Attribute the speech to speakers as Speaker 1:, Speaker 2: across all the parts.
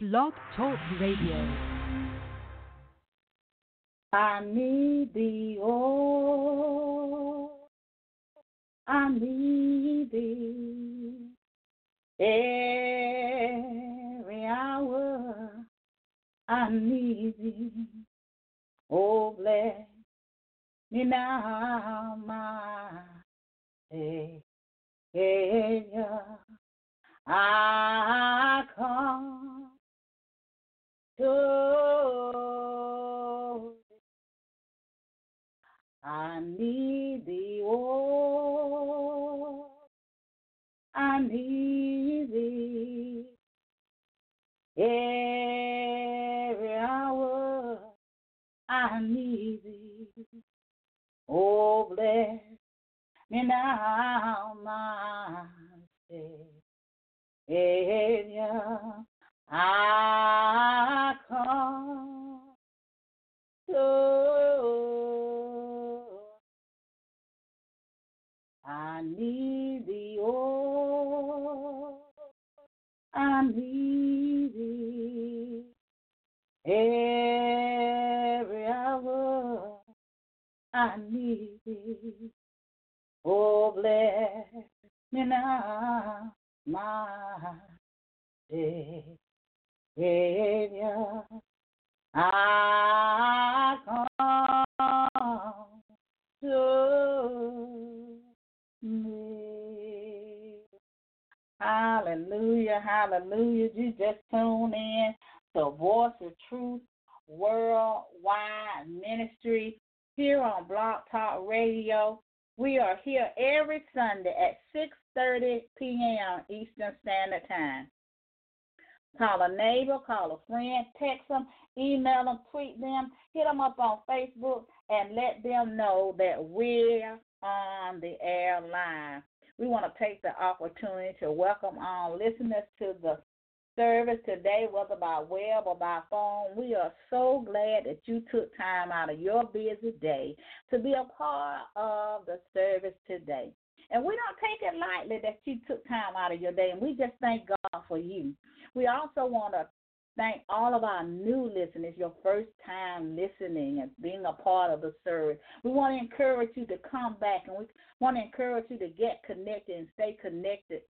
Speaker 1: Blog Talk Radio.
Speaker 2: I need thee, oh, I need thee every hour. I need thee, oh, bless me now, my Savior. I come to I need thee, oh, I need thee every hour. I need thee, oh, bless me now, my Savior. I come to I need thee, I need thee every hour. I need thee, oh, bless me now, my Savior. I come to me. Hallelujah, hallelujah. You just tune in to Voice of Truth Worldwide Ministry here on Blog Talk Radio. We are here every Sunday at 6.30 p.m. Eastern Standard Time. Call a neighbor, call a friend, text them, email them, tweet them, hit them up on Facebook, and let them know that we're on the air line. We want to take the opportunity to welcome all listeners to the service today, whether by web or by phone. We are so glad that you took time out of your busy day to be a part of the service today. And we don't take it lightly that you took time out of your day, and we just thank God for you. We also want to thank all of our new listeners, your first time listening and being a part of the service. We want to encourage you to come back and we want to encourage you to get connected and stay connected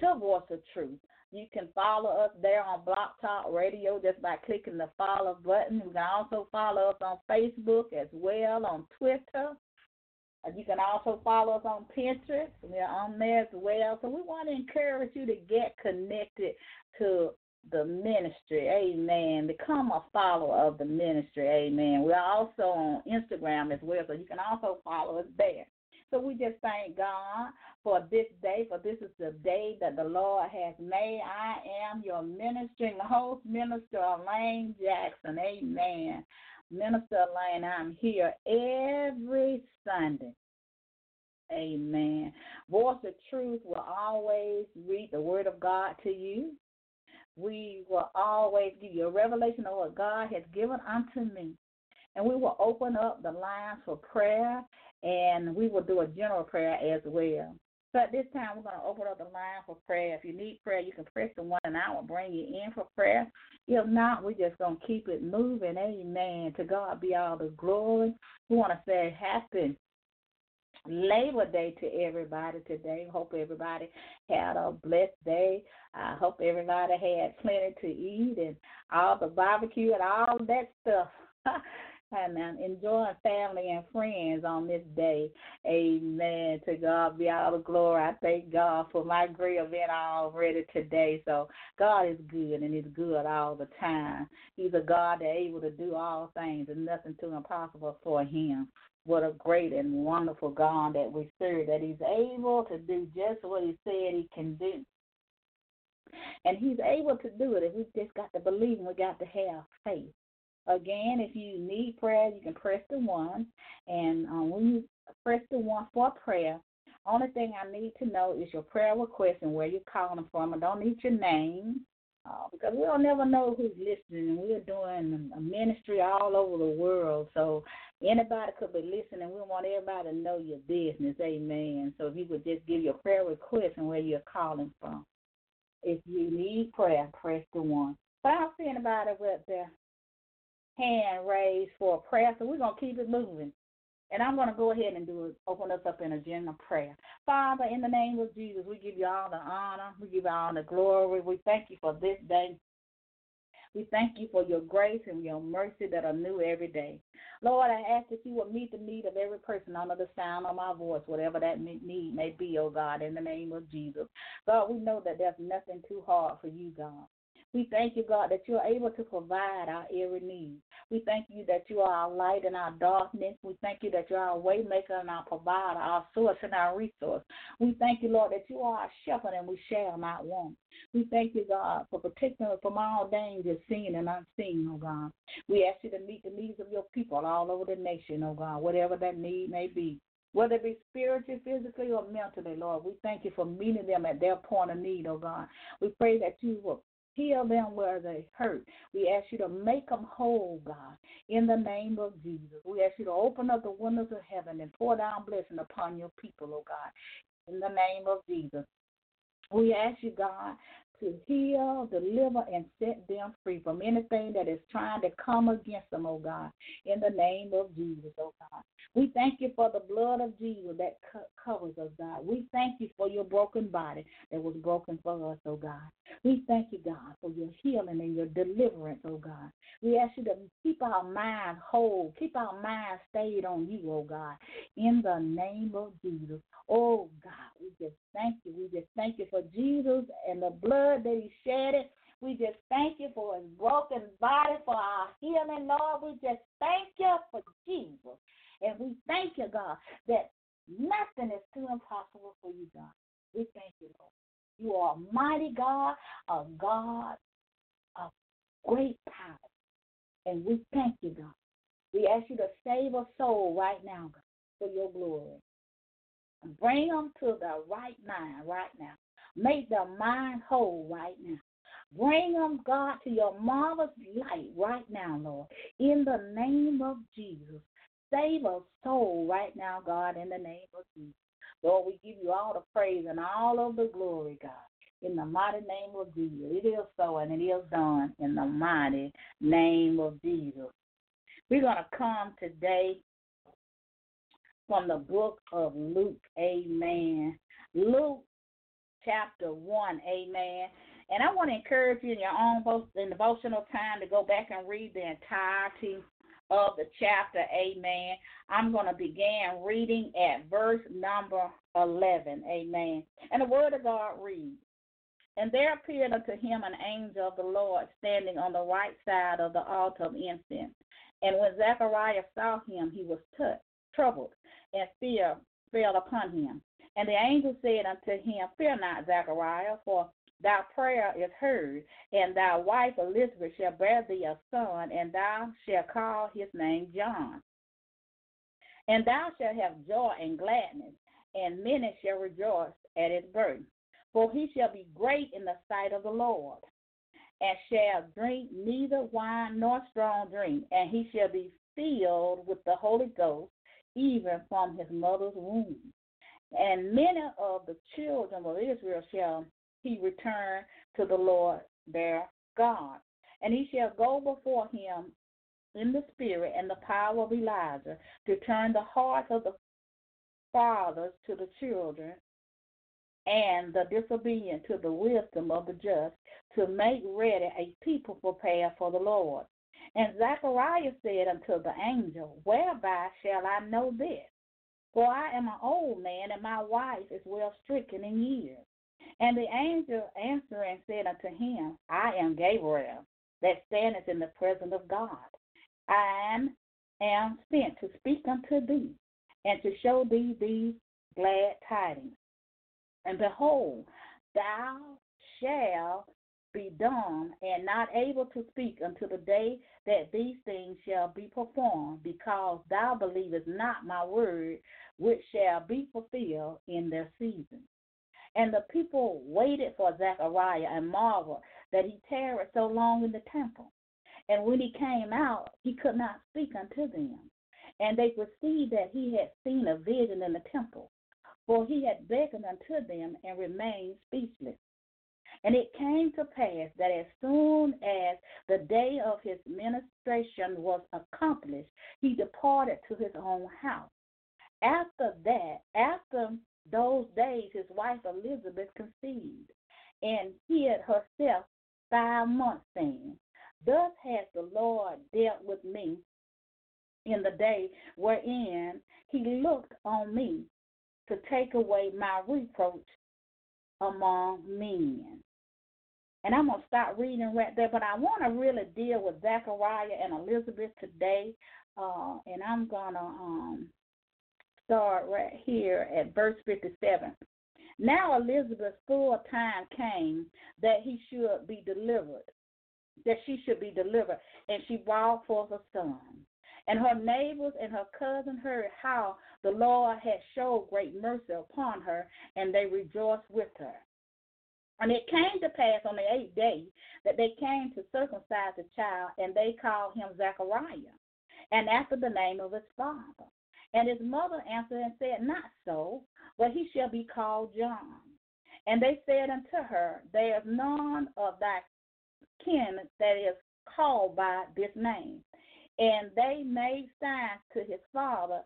Speaker 2: to Voice of Truth. You can follow us there on Blog Talk Radio just by clicking the follow button. You can also follow us on Facebook as well, on Twitter. You can also follow us on Pinterest. We're on there as well. So we want to encourage you to get connected to the ministry. Amen. Become a follower of the ministry. Amen. We're also on Instagram as well. So you can also follow us there. So we just thank God for this day, for this is the day that the Lord has made. I am your ministering host, Minister Elaine Jackson. Amen. Minister Elaine, I'm here every Sunday. Amen. Voice of Truth will always read the Word of God to you. We will always give you a revelation of what God has given unto me. And we will open up the lines for prayer and we will do a general prayer as well. So at this time, we're going to open up the line for prayer. If you need prayer, you can press the one, and I will bring you in for prayer. If not, we're just going to keep it moving. Amen. To God be all the glory. We want to say happy Labor Day to everybody today. Hope everybody had a blessed day. I hope everybody had plenty to eat and all the barbecue and all that stuff. um, enjoying family and friends on this day. Amen. To God be all the glory. I thank God for my grill being all ready today. So God is good and He's good all the time. He's a God that's able to do all things and nothing too impossible for Him. What a great and wonderful God that we serve, that He's able to do just what He said He can do. And He's able to do it. if we just got to believe and we got to have faith. Again, if you need prayer, you can press the one. And um, when you press the one for prayer, only thing I need to know is your prayer request and where you're calling from. I don't need your name uh, because we'll never know who's listening. We're doing a ministry all over the world, so anybody could be listening. We want everybody to know your business. Amen. So if you would just give your prayer request and where you're calling from. If you need prayer, press the one. But I don't see anybody with their hand raised for a prayer, so we're going to keep it moving. And I'm going to go ahead and do it, open us up in a general prayer. Father, in the name of Jesus, we give you all the honor. We give you all the glory. We thank you for this day. We thank you for your grace and your mercy that are new every day. Lord, I ask that you will meet the need of every person under the sound of my voice, whatever that need may be, oh God, in the name of Jesus. God, we know that there's nothing too hard for you, God. We thank you, God, that you are able to provide our every need. We thank you that you are our light in our darkness. We thank you that you are our waymaker and our provider, our source and our resource. We thank you, Lord, that you are our shepherd and we shall not want. We thank you, God, for protecting us from all dangers, seen and unseen, oh God. We ask you to meet the needs of your people all over the nation, oh God, whatever that need may be whether it be spiritually, physically, or mentally, Lord. We thank you for meeting them at their point of need, oh God. We pray that you will Heal them where they hurt. We ask you to make them whole, God, in the name of Jesus. We ask you to open up the windows of heaven and pour down blessing upon your people, oh God, in the name of Jesus. We ask you, God, to heal, deliver, and set them free from anything that is trying to come against them, oh God, in the name of Jesus, oh God. We thank you for the blood of Jesus that co- covers us, God. We thank you for your broken body that was broken for us, oh God. We thank you, God, for your healing and your deliverance, oh God. We ask you to keep our mind whole, keep our mind stayed on you, oh God, in the name of Jesus. Oh God, we just thank you. We just thank you for Jesus and the blood that he shed it. We just thank you for his broken body, for our healing, Lord. We just thank you for Jesus. And we thank you, God, that nothing is too impossible for you, God. We thank you, Lord. You are a mighty God, a God of great power. And we thank you, God. We ask you to save a soul right now, God, for your glory. Bring them to the right mind right now. Make their mind whole right now. Bring them, God, to your marvelous light right now, Lord. In the name of Jesus. Save a soul right now, God, in the name of Jesus. Lord, we give you all the praise and all of the glory, God. In the mighty name of Jesus. It is so and it is done in the mighty name of Jesus. We're going to come today from the book of Luke. Amen. Luke chapter 1. Amen. And I want to encourage you in your own devotional time to go back and read the entirety of the chapter. Amen. I'm going to begin reading at verse number 11. Amen. And the word of God reads And there appeared unto him an angel of the Lord standing on the right side of the altar of incense. And when Zechariah saw him, he was touched, troubled, and fear fell upon him. And the angel said unto him, Fear not, Zechariah, for thy prayer is heard, and thy wife Elizabeth shall bear thee a son, and thou shalt call his name John. And thou shalt have joy and gladness, and many shall rejoice at his birth. For he shall be great in the sight of the Lord, and shall drink neither wine nor strong drink, and he shall be filled with the Holy Ghost even from his mother's womb. And many of the children of Israel shall he return to the Lord their God. And he shall go before him in the spirit and the power of Elijah to turn the hearts of the fathers to the children and the disobedient to the wisdom of the just to make ready a people prepared for the Lord. And Zacharias said unto the angel, Whereby shall I know this? For I am an old man, and my wife is well stricken in years. And the angel answering said unto him, I am Gabriel, that standeth in the presence of God. I am, am sent to speak unto thee, and to show thee these glad tidings. And behold, thou shalt be dumb and not able to speak until the day that these things shall be performed, because thou believest not my word, which shall be fulfilled in their season. And the people waited for Zechariah and marveled that he tarried so long in the temple. And when he came out, he could not speak unto them. And they perceived that he had seen a vision in the temple, for he had beckoned unto them and remained speechless. And it came to pass that as soon as the day of his ministration was accomplished, he departed to his own house. After that, after those days, his wife Elizabeth conceived and hid herself five months, saying, Thus has the Lord dealt with me in the day wherein he looked on me to take away my reproach among men. And I'm going to stop reading right there, but I want to really deal with Zechariah and Elizabeth today. Uh, and I'm going to um, start right here at verse 57. Now Elizabeth's full time came that he should be delivered, that she should be delivered, and she brought forth a son. And her neighbors and her cousin heard how the Lord had showed great mercy upon her, and they rejoiced with her. And it came to pass on the eighth day that they came to circumcise the child, and they called him Zechariah, and after the name of his father. And his mother answered and said, Not so, but he shall be called John. And they said unto her, There is none of thy kin that is called by this name. And they made signs to his father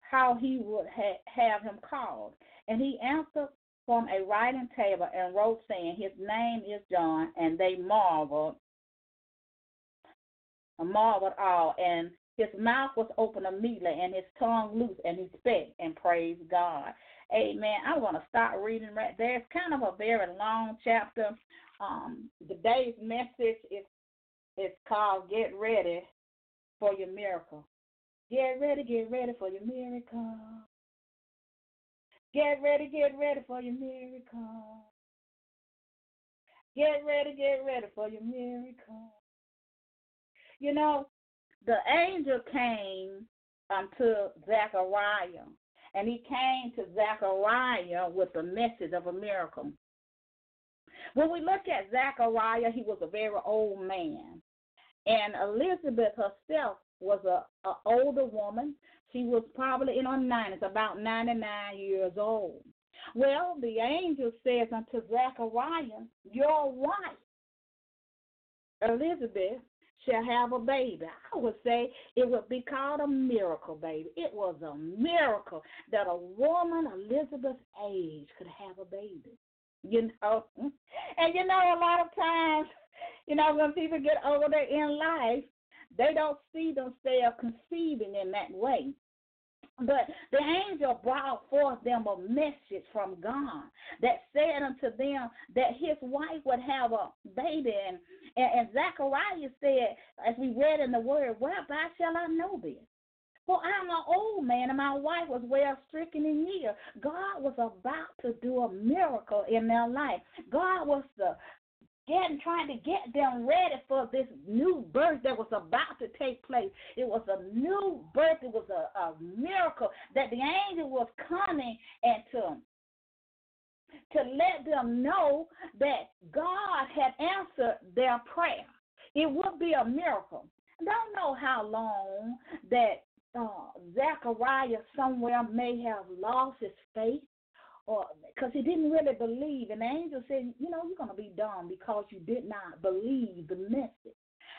Speaker 2: how he would ha- have him called. And he answered from a writing table and wrote, saying, His name is John. And they marveled, marveled all. And his mouth was open immediately, and his tongue loose, and he spake and praised God. Amen. I'm going to stop reading right there. It's kind of a very long chapter. Um, today's message is is called "Get Ready for Your Miracle." Get ready, get ready for your miracle. Get ready, get ready for your miracle. Get ready, get ready for your miracle. You know, the angel came um, to Zechariah, and he came to Zechariah with the message of a miracle. When we look at Zechariah, he was a very old man. And Elizabeth herself was a, a older woman. She was probably in her 90s, about 99 years old. Well, the angel says unto Zechariah, Your wife, Elizabeth, shall have a baby. I would say it would be called a miracle baby. It was a miracle that a woman Elizabeth's age could have a baby. You know, and you know, a lot of times, you know, when people get older in life, they don't see themselves conceiving in that way. But the angel brought forth them a message from God that said unto them that his wife would have a baby. And, and, and Zechariah said, as we read in the word, Whereby shall I know this? For I'm an old man, and my wife was well stricken in years. God was about to do a miracle in their life. God was the getting trying to get them ready for this new birth that was about to take place. It was a new birth. It was a, a miracle that the angel was coming and to to let them know that God had answered their prayer. It would be a miracle. I don't know how long that uh, Zechariah somewhere may have lost his faith or because he didn't really believe. And the angel said, you know, you're going to be dumb because you did not believe the message.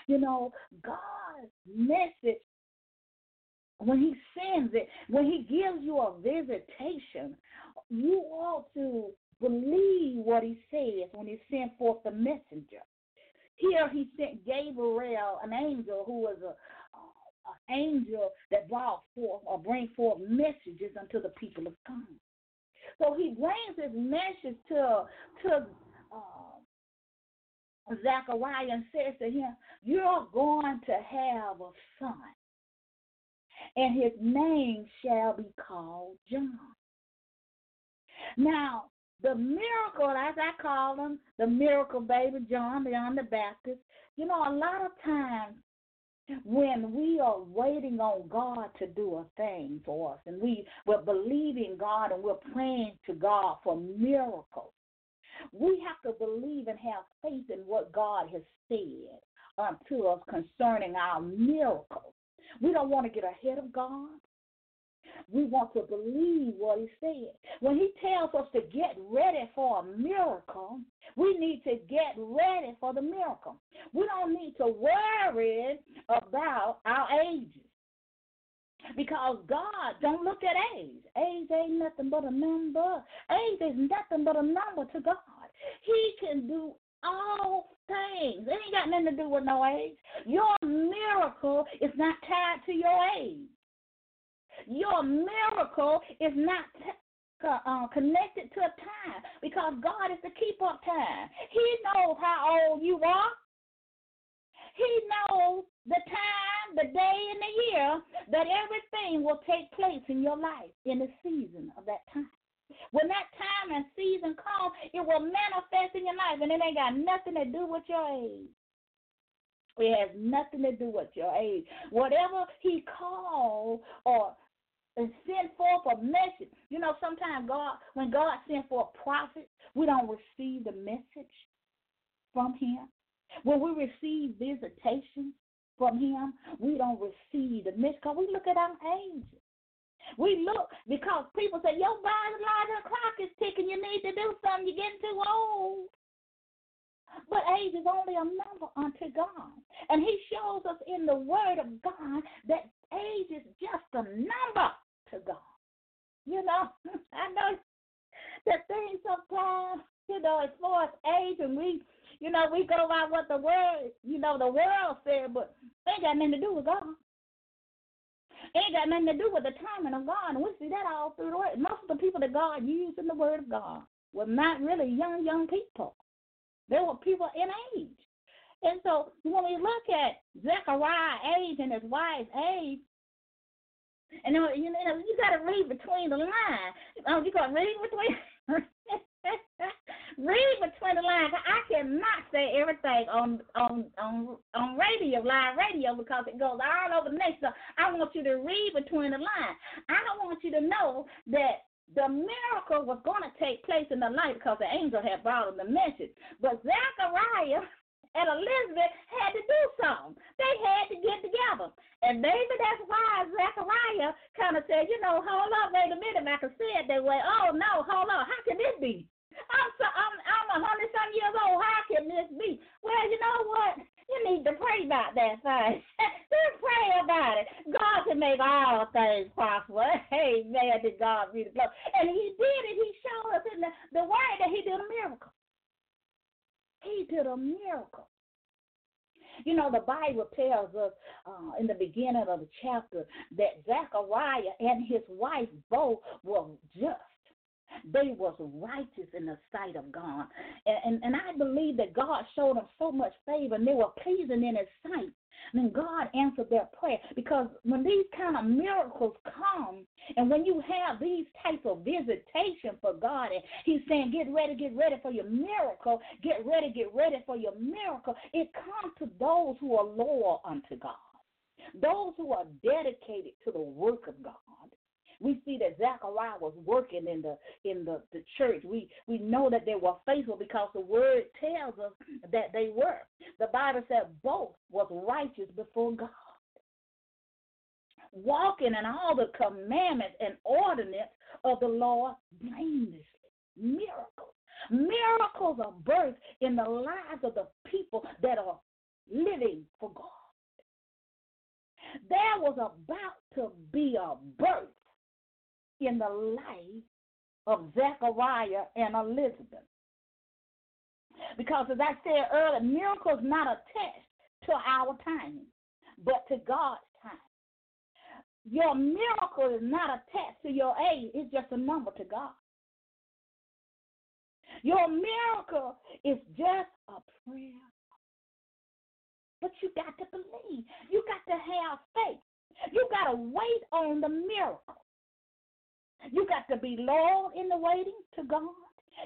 Speaker 2: You know, God's message, when he sends it, when he gives you a visitation, you ought to believe what he says when he sent forth the messenger. Here he sent Gabriel, an angel who was a, uh, an angel that brought forth or bring forth messages unto the people of God. So he brings his message to to uh, Zechariah and says to him, "You're going to have a son, and his name shall be called John." Now, the miracle, as I call him, the miracle baby John, John the Baptist. You know, a lot of times when we are waiting on God to do a thing for us and we, we're believing God and we're praying to God for miracles, we have to believe and have faith in what God has said um, unto us concerning our miracles. We don't want to get ahead of God. We want to believe what he said. When he tells us to get ready for a miracle, we need to get ready for the miracle. We don't need to worry about our ages. Because God don't look at age. Age ain't nothing but a number. Age is nothing but a number to God. He can do all things. It ain't got nothing to do with no age. Your miracle is not tied to your age. Your miracle is not uh, connected to a time because God is the keeper of time. He knows how old you are. He knows the time, the day, and the year that everything will take place in your life in the season of that time. When that time and season comes, it will manifest in your life, and it ain't got nothing to do with your age. It has nothing to do with your age. Whatever he called or and send forth a message. You know, sometimes God, when God sends for a prophet, we don't receive the message from him. When we receive visitation from him, we don't receive the message because we look at our age. We look because people say your biological clock is ticking. You need to do something. You're getting too old. But age is only a number unto God. And He shows us in the Word of God that age is just a number to God. You know, I know that things sometimes, you know, as far as age and we, you know, we go by what the word, you know, the world said, but ain't got nothing to do with God. Ain't got nothing to do with the timing of God. And we see that all through the word. Most of the people that God used in the word of God were not really young, young people. They were people in age. And so when we look at Zechariah's age and his wife's age, and then, you know you got to read between the lines. Oh, you got to read between. read between the lines. I cannot say everything on on on on radio, live radio, because it goes all over the next. So I want you to read between the lines. I don't want you to know that the miracle was going to take place in the night because the angel had brought him the message. But Zechariah and Elizabeth had to do something. They had to get together. And maybe that's why Zechariah kind of said, you know, hold up, wait a minute, I can see it that way. Oh no, hold on, how can this be? I'm so I'm I'm a hundred some years old. How can this be? Well, you know what? You need to pray about that thing. Just pray about it. God can make all things possible. Amen. To God be the glory. And He did it. He showed us in the, the Word that He did a miracle. He did a miracle. You know, the Bible tells us uh, in the beginning of the chapter that Zechariah and his wife both were just. They was righteous in the sight of God. And, and, and I believe that God showed them so much favor and they were pleasing in his sight then God answered their prayer. Because when these kind of miracles come, and when you have these types of visitation for God, and He's saying, Get ready, get ready for your miracle, get ready, get ready for your miracle, it comes to those who are loyal unto God, those who are dedicated to the work of God we see that Zechariah was working in the in the, the church. We we know that they were faithful because the word tells us that they were. The Bible said both was righteous before God. Walking in all the commandments and ordinance of the Lord blamelessly. Miracles. Miracles are birthed in the lives of the people that are living for God. There was about to be a birth in the life of Zechariah and Elizabeth. Because as I said earlier, miracles not attached to our time, but to God's time. Your miracle is not attached to your age, it's just a number to God. Your miracle is just a prayer. But you got to believe. You got to have faith. You got to wait on the miracle. You got to be loyal in the waiting to God.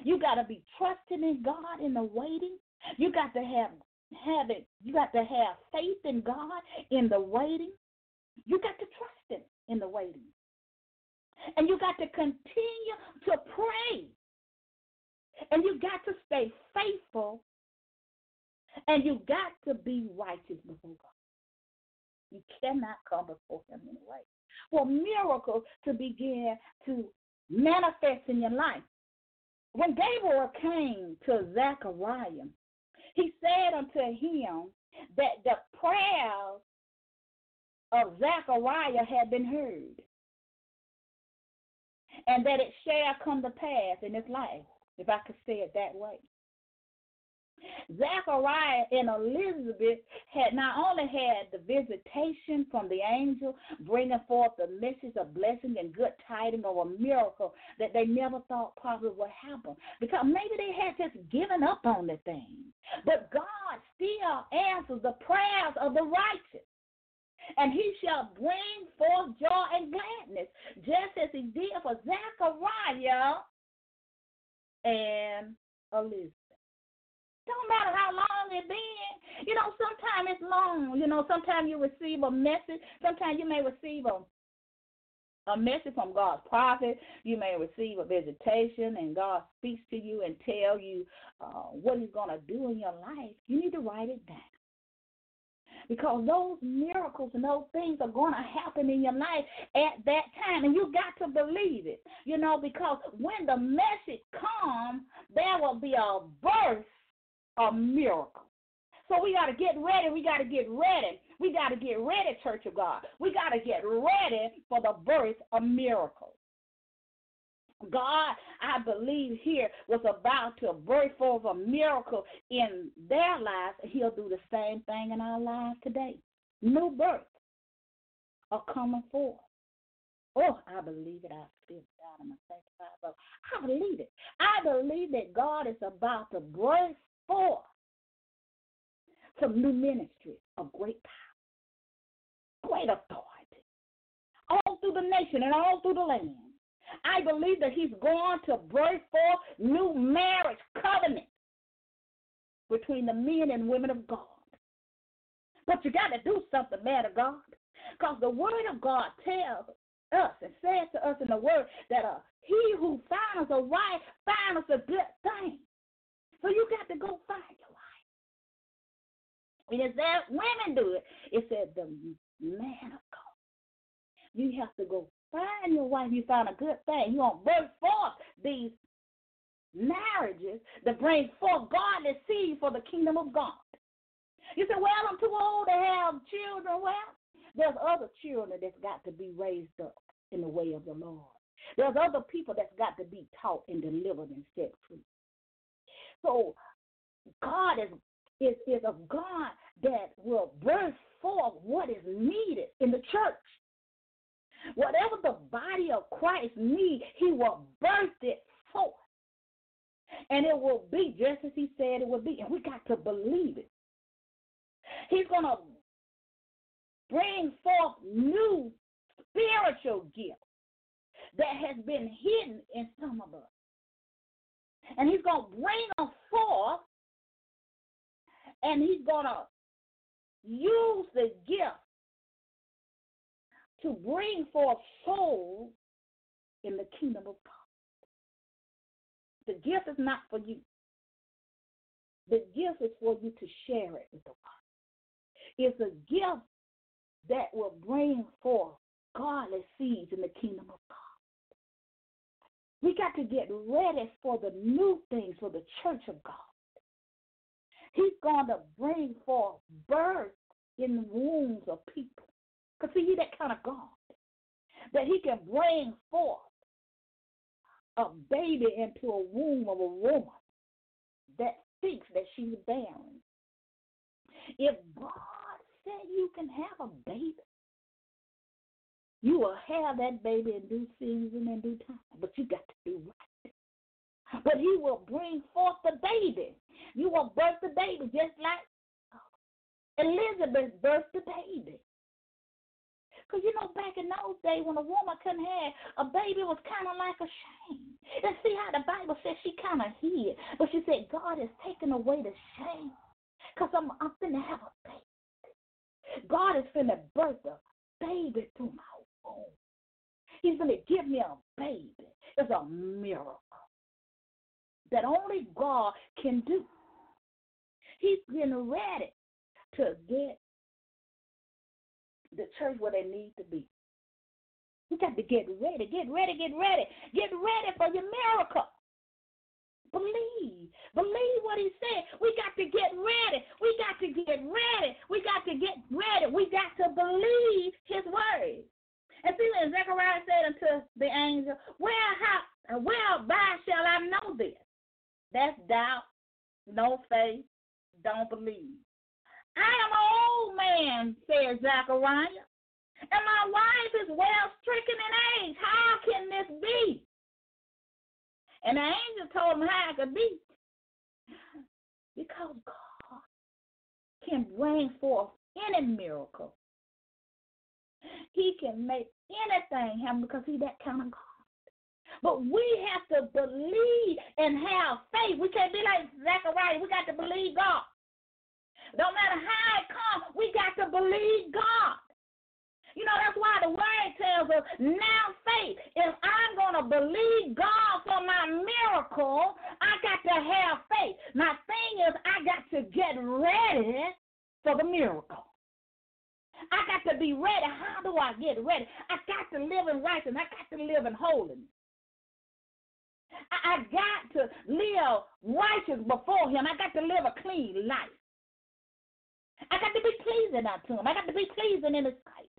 Speaker 2: You got to be trusting in God in the waiting. You got to have have it. You got to have faith in God in the waiting. You got to trust Him in the waiting, and you got to continue to pray, and you got to stay faithful, and you got to be righteous before God. You cannot come before him anyway. For miracles to begin to manifest in your life. When Gabriel came to Zechariah, he said unto him that the prayers of Zechariah had been heard, and that it shall come to pass in his life, if I could say it that way. Zachariah and Elizabeth had not only had the visitation from the angel bringing forth the message of blessing and good tidings of a miracle that they never thought probably would happen because maybe they had just given up on the thing. But God still answers the prayers of the righteous. And he shall bring forth joy and gladness, just as he did for Zechariah and Elizabeth. Don't matter how long it been. You know, sometimes it's long. You know, sometimes you receive a message. Sometimes you may receive a a message from God's prophet. You may receive a visitation, and God speaks to you and tell you uh, what He's going to do in your life. You need to write it down. Because those miracles and those things are going to happen in your life at that time, and you got to believe it. You know, because when the message comes, there will be a birth a miracle. So we got to get ready. We got to get ready. We got to get ready, Church of God. We got to get ready for the birth of miracles. God, I believe here, was about to birth forth a miracle in their lives. He'll do the same thing in our lives today. New birth are coming forth. Oh, I believe it. I feel out of my sanctified I believe it. I believe that God is about to birth forth some new ministry of great power, great authority, all through the nation and all through the land. I believe that he's going to birth forth new marriage covenant between the men and women of God. But you got to do something, man of God, because the word of God tells us and says to us in the word that uh, he who finds a wife finds a good thing. So you got to go find your wife. And it said women do it. It said the man of God. You have to go find your wife. You find a good thing. You to birth forth these marriages that bring forth godly seed for the kingdom of God. You say, well, I'm too old to have children. Well, there's other children that's got to be raised up in the way of the Lord. There's other people that's got to be taught and delivered and set free. So God is, is, is a God that will birth forth what is needed in the church. Whatever the body of Christ needs, he will birth it forth. And it will be just as he said it would be. And we got to believe it. He's going to bring forth new spiritual gifts that has been hidden in some of us. And he's going to bring them forth, and he's going to use the gift to bring forth souls in the kingdom of God. The gift is not for you. The gift is for you to share it with the world. It's a gift that will bring forth godly seeds in the kingdom of God. We got to get ready for the new things for the church of God. He's going to bring forth birth in the wombs of people. Because see, he's that kind of God. That he can bring forth a baby into a womb of a woman that thinks that she's barren. If God said you can have a baby, you will have that baby in due season and due time, but you got to do right. But he will bring forth the baby. You will birth the baby just like Elizabeth birthed the baby. Because you know, back in those days when a woman couldn't have a baby, was kind of like a shame. And see how the Bible says she kind of hid. But she said, God has taken away the shame. Because I'm, I'm finna have a baby. God is finna birth a baby through my He's going to give me a baby. It's a miracle that only God can do. He's getting ready to get the church where they need to be. You got to get ready, get ready, get ready, get ready for your miracle. Believe. Believe what he said. We got to get ready. We got to get ready. We got to get ready. We got to believe his word. And see when Zechariah said unto the angel, Where how where by shall I know this? That's doubt, no faith, don't believe. I am an old man, said Zechariah, and my wife is well stricken in age. How can this be? And the angel told him how it could be. Because God can bring forth any miracle. He can make anything happen because he's that kind of God. But we have to believe and have faith. We can't be like Zechariah. We got to believe God. Don't matter how it comes, we got to believe God. You know, that's why the word tells us now faith. If I'm going to believe God for my miracle, I got to have faith. My thing is, I got to get ready for the miracle. I got to be ready. How do I get ready? I got to live in righteousness. I got to live in holiness. I, got to live righteous before Him. I got to live a clean life. I got to be pleasing unto Him. I got to be pleasing in His sight.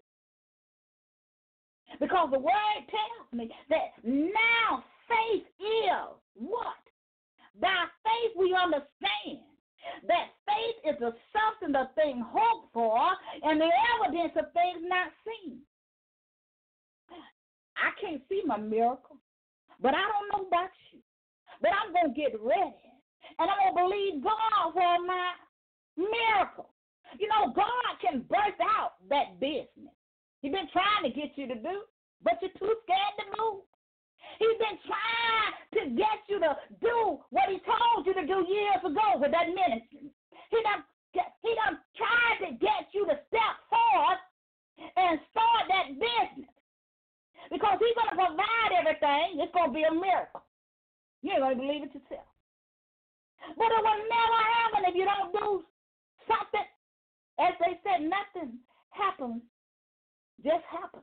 Speaker 2: Because the word tells me that now faith is what? By faith we understand that faith is the substance of things hoped for and the evidence of things not seen. I can't see my miracle, but I don't know about you. But I'm going to get ready and I'm going to believe God for my miracle. You know, God can burst out that business. He's been trying to get you to do, but you're too scared to move. He's been trying to get you to do what he told you to do years ago with that ministry. He done, he done tried to get you to step forward and start that business. Because he's going to provide everything. It's going to be a miracle. You ain't going to believe it yourself. But it will never happen if you don't do something. As they said, nothing happens just happen.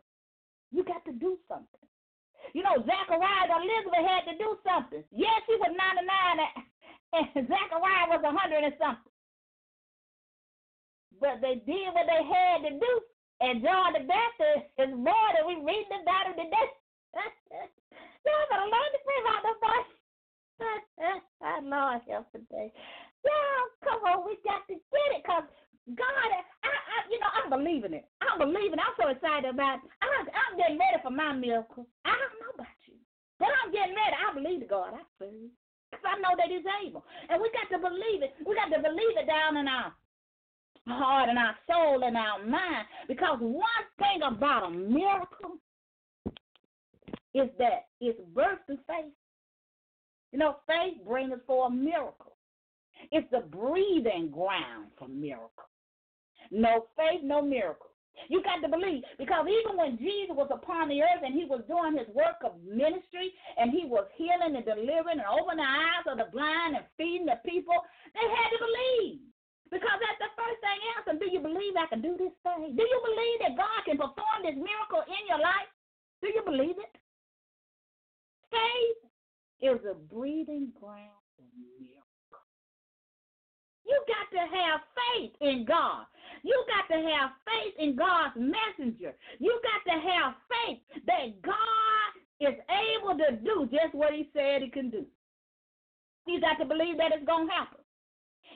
Speaker 2: You got to do something. You know, Zachariah and Elizabeth had to do something. Yes, she was 99 and Zachariah was 100 and something. But they did what they had to do. And John the Baptist is more than we read about him today. Y'all better learn to pray about the voice. I know I help today. Y'all, come on, we got to get it because God, I, I, you know, I'm believing it. I'm believing. I'm so excited about it. I'm, I'm getting ready for my miracle. I don't know about you, but I'm getting ready. I believe God I serve. Because I know that He's able. And we got to believe it. We got to believe it down in our heart and our soul and our mind. Because one thing about a miracle is that it's birth through faith. You know, faith brings us for a miracle. It's the breathing ground for miracles. No faith, no miracle. You got to believe because even when Jesus was upon the earth and he was doing his work of ministry and he was healing and delivering and opening the eyes of the blind and feeding the people, they had to believe. Because that's the first thing else. And do you believe I can do this thing? Do you believe that God can perform this miracle in your life? Do you believe it? Faith is a breathing ground for miracles. You got to have faith in God. You got to have faith in God's messenger. You got to have faith that God is able to do just what he said he can do. You got to believe that it's going to happen.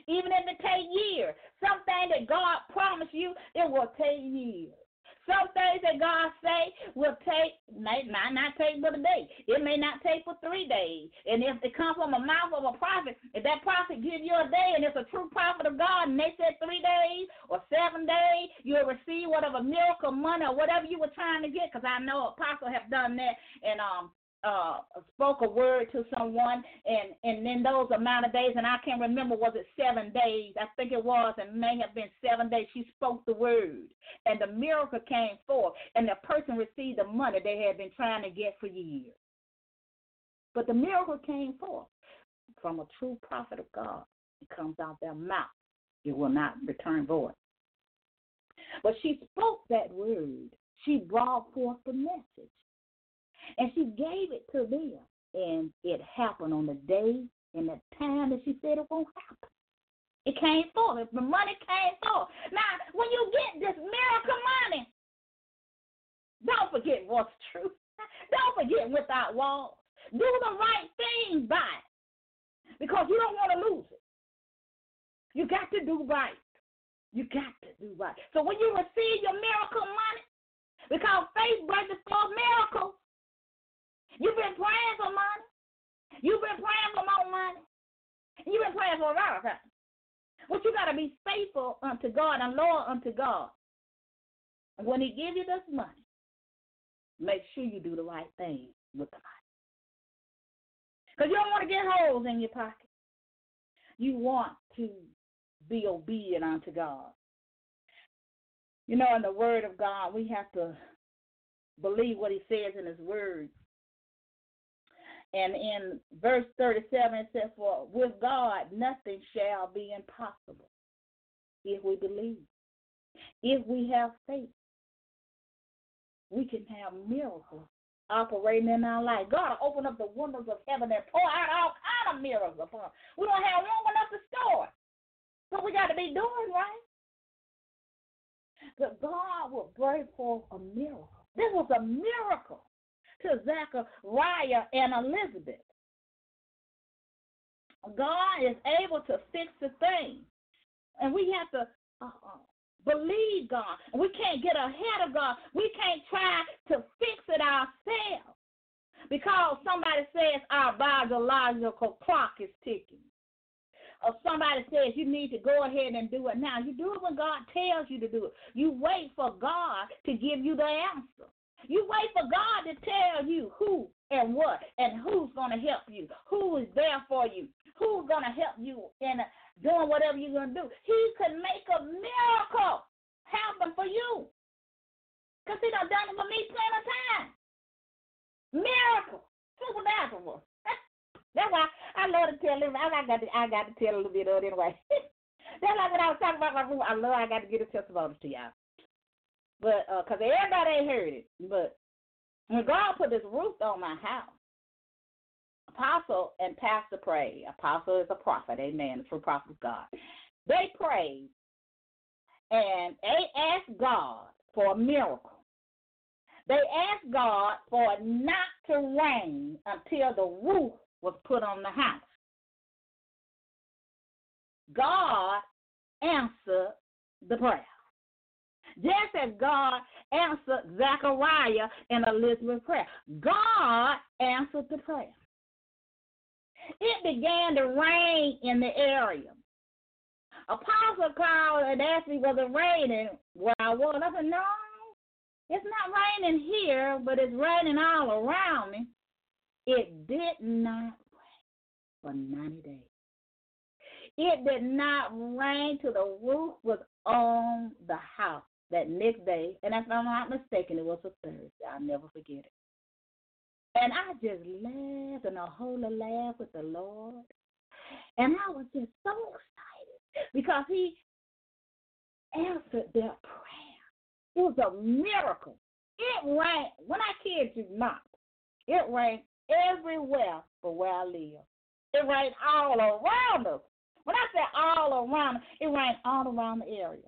Speaker 2: Even if it takes years. Something that God promised you, it will take years. Some things that God say will take, may not, not take but a day. It may not take for three days. And if it comes from the mouth of a prophet, if that prophet gives you a day and it's a true prophet of God and they said three days or seven days, you'll receive whatever miracle money or whatever you were trying to get. Because I know apostle have done that and um uh, spoke a word to someone, and and in those amount of days, and I can't remember was it seven days? I think it was, and may have been seven days. She spoke the word, and the miracle came forth, and the person received the money they had been trying to get for years. But the miracle came forth from a true prophet of God. It comes out their mouth. It will not return void. But she spoke that word. She brought forth the message. And she gave it to them. And it happened on the day and the time that she said it won't happen. It came forth. The money came forth. Now, when you get this miracle money, don't forget what's true. Don't forget without walls. Do the right thing by it because you don't want to lose it. You got to do right. You got to do right. So when you receive your miracle money, because faith brings forth miracles. You've been praying for money. You've been praying for more money. You've been praying for a lot of time. But you got to be faithful unto God and loyal unto God. When He gives you this money, make sure you do the right thing with the money. Because you don't want to get holes in your pocket. You want to be obedient unto God. You know, in the Word of God, we have to believe what He says in His Word. And in verse 37, it says, For with God nothing shall be impossible if we believe. If we have faith, we can have miracles operating in our life. God will open up the windows of heaven and pour out all kind of miracles upon us. We don't have room enough to store. But we got to be doing right. But God will bring forth a miracle. This was a miracle to Zechariah and Elizabeth. God is able to fix the thing. And we have to uh, believe God. We can't get ahead of God. We can't try to fix it ourselves because somebody says our biological clock is ticking. Or somebody says you need to go ahead and do it now. You do it when God tells you to do it. You wait for God to give you the answer. You wait for God to tell you who and what and who's going to help you, who is there for you, who's going to help you in doing whatever you're going to do. He could make a miracle happen for you. Because he done done it for me plenty of times. Miracle. Supernatural. That's why I love to tell him. I got to, I got to tell a little bit of it anyway. That's like when I was talking about my room. I love I got to get a testimony to y'all. But, uh, everybody ain't heard it. But when God put this roof on my house, apostle and pastor prayed. Apostle is a prophet, amen, the true prophet of God. They prayed and they asked God for a miracle. They asked God for it not to rain until the roof was put on the house. God answered the prayer. Just as God answered Zechariah and Elizabeth's prayer, God answered the prayer. It began to rain in the area. Apostle called and asked me, was it raining where I was? I said, no, it's not raining here, but it's raining all around me. It did not rain for 90 days. It did not rain till the roof was on the house that next day. And if I'm not mistaken, it was a Thursday. I'll never forget it. And I just laughed and a holy laugh with the Lord. And I was just so excited because he answered their prayer. It was a miracle. It rained, when I kid you not, it rained everywhere for where I live. It rained all around us. When I say all around, it rained all around the area.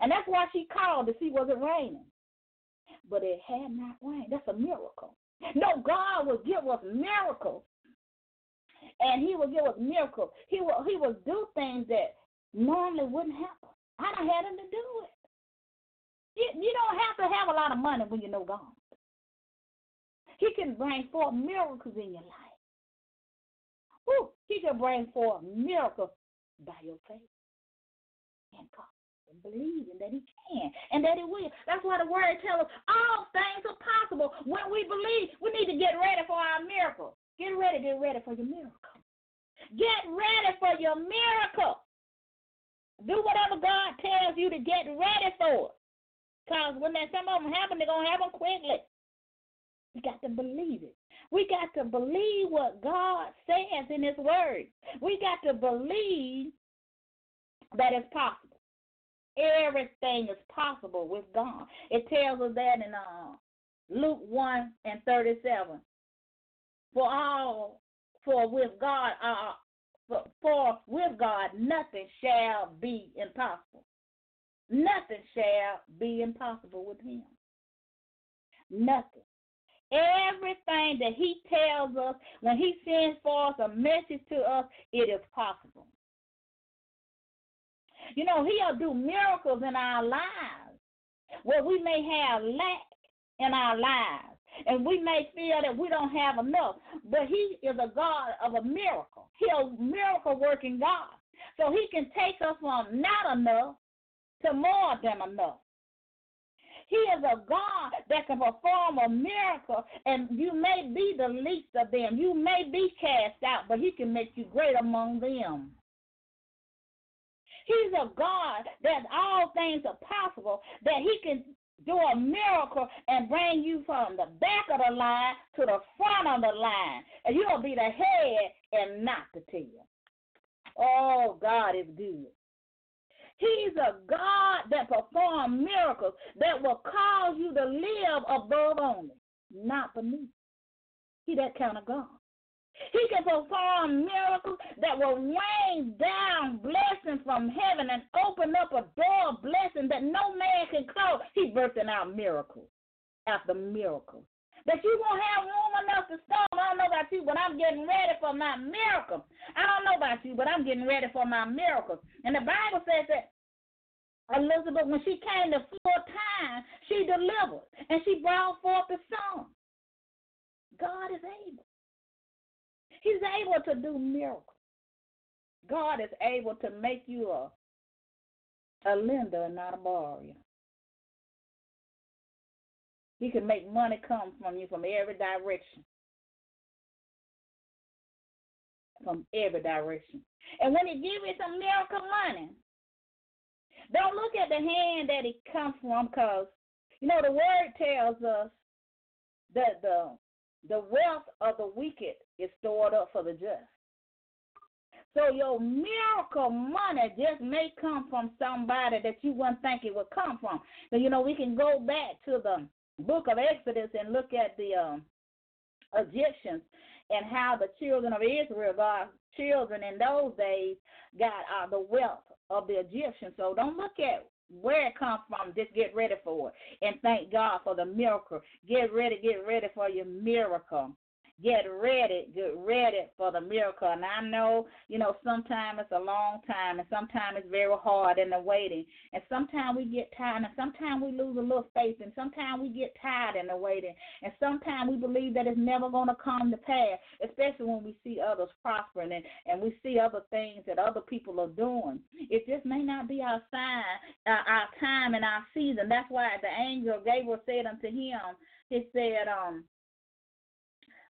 Speaker 2: And that's why she called to see was it raining. But it had not rained. That's a miracle. No, God will give us miracles. And he will give us miracles. He will he will do things that normally wouldn't happen. I don't have him to do it. You, you don't have to have a lot of money when you know God. He can bring forth miracles in your life. Woo, he can bring forth miracles by your faith and God and believing that he can and that he will. That's why the word tells us all things are possible when we believe. We need to get ready for our miracle. Get ready, get ready for your miracle. Get ready for your miracle. Do whatever God tells you to get ready for. Because when that, some of them happen, they're going to happen quickly. We got to believe it. We got to believe what God says in His Word. We got to believe that it's possible. Everything is possible with God. It tells us that in uh, Luke 1 and 37. For all, for with God, uh, for, for with God, nothing shall be impossible. Nothing shall be impossible with Him. Nothing. Everything that He tells us when He sends forth a message to us, it is possible. You know, He'll do miracles in our lives where we may have lack in our lives. And we may feel that we don't have enough, but He is a God of a miracle. He's a miracle working God. So He can take us from not enough to more than enough. He is a God that can perform a miracle, and you may be the least of them. You may be cast out, but He can make you great among them. He's a God that all things are possible, that He can do a miracle and bring you from the back of the line to the front of the line. And you'll be the head and not the tail. Oh, God is good. He's a God that performs miracles that will cause you to live above only, not beneath. He that kind of God. He can perform miracles that will rain down blessings from heaven and open up a door of blessing that no man can close. He's birthing out miracles after miracles. That you won't have room enough to store. I don't know about you, but I'm getting ready for my miracle. I don't know about you, but I'm getting ready for my miracles. And the Bible says that Elizabeth, when she came to full time, she delivered and she brought forth a son. God is able. He's able to do miracles. God is able to make you a, a lender and not a borrower. He can make money come from you from every direction. From every direction. And when he gives you some miracle money, don't look at the hand that it comes from because, you know, the word tells us that the the wealth of the wicked is stored up for the just. So your miracle money just may come from somebody that you wouldn't think it would come from. So, you know, we can go back to the book of Exodus and look at the um, Egyptians and how the children of Israel, God's children in those days, got uh, the wealth of the Egyptians. So don't look at where it comes from. Just get ready for it. And thank God for the miracle. Get ready, get ready for your miracle get ready, get ready for the miracle. And I know, you know, sometimes it's a long time, and sometimes it's very hard in the waiting, and sometimes we get tired, and sometimes we lose a little faith, and sometimes we get tired in the waiting, and sometimes we believe that it's never going to come to pass, especially when we see others prospering and, and we see other things that other people are doing. It just may not be our sign, uh, our time, and our season. That's why the angel Gabriel said unto him, he said, um,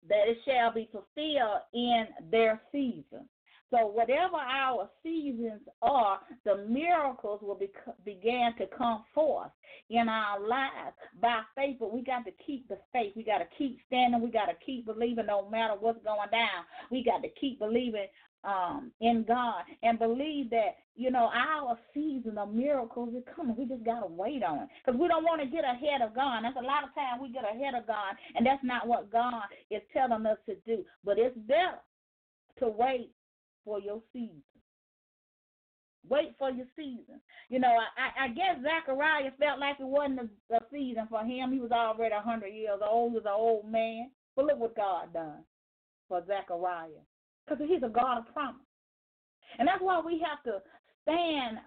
Speaker 2: that it shall be fulfilled in their season. So whatever our seasons are, the miracles will be, begin to come forth in our lives by faith. But we got to keep the faith. We got to keep standing. We got to keep believing no matter what's going down. We got to keep believing um, in God and believe that, you know, our season of miracles is coming. We just got to wait on it because we don't want to get ahead of God. That's a lot of times we get ahead of God, and that's not what God is telling us to do. But it's better to wait for your season. Wait for your season. You know, I, I guess Zachariah felt like it wasn't a, a season for him. He was already a hundred years old. He was an old man. But look what God done for Zachariah because he's a God of promise. And that's why we have to stand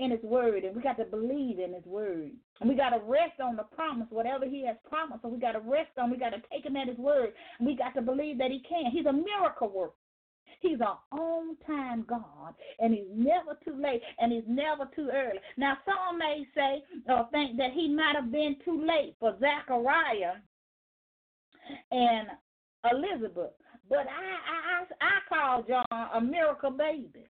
Speaker 2: in his word and we got to believe in his word. And we got to rest on the promise, whatever he has promised. So we got to rest on, we got to take him at his word. And we got to believe that he can. He's a miracle worker. He's an on time God, and he's never too late, and he's never too early. Now, some may say or think that he might have been too late for Zachariah and Elizabeth, but I, I, I call John a miracle baby.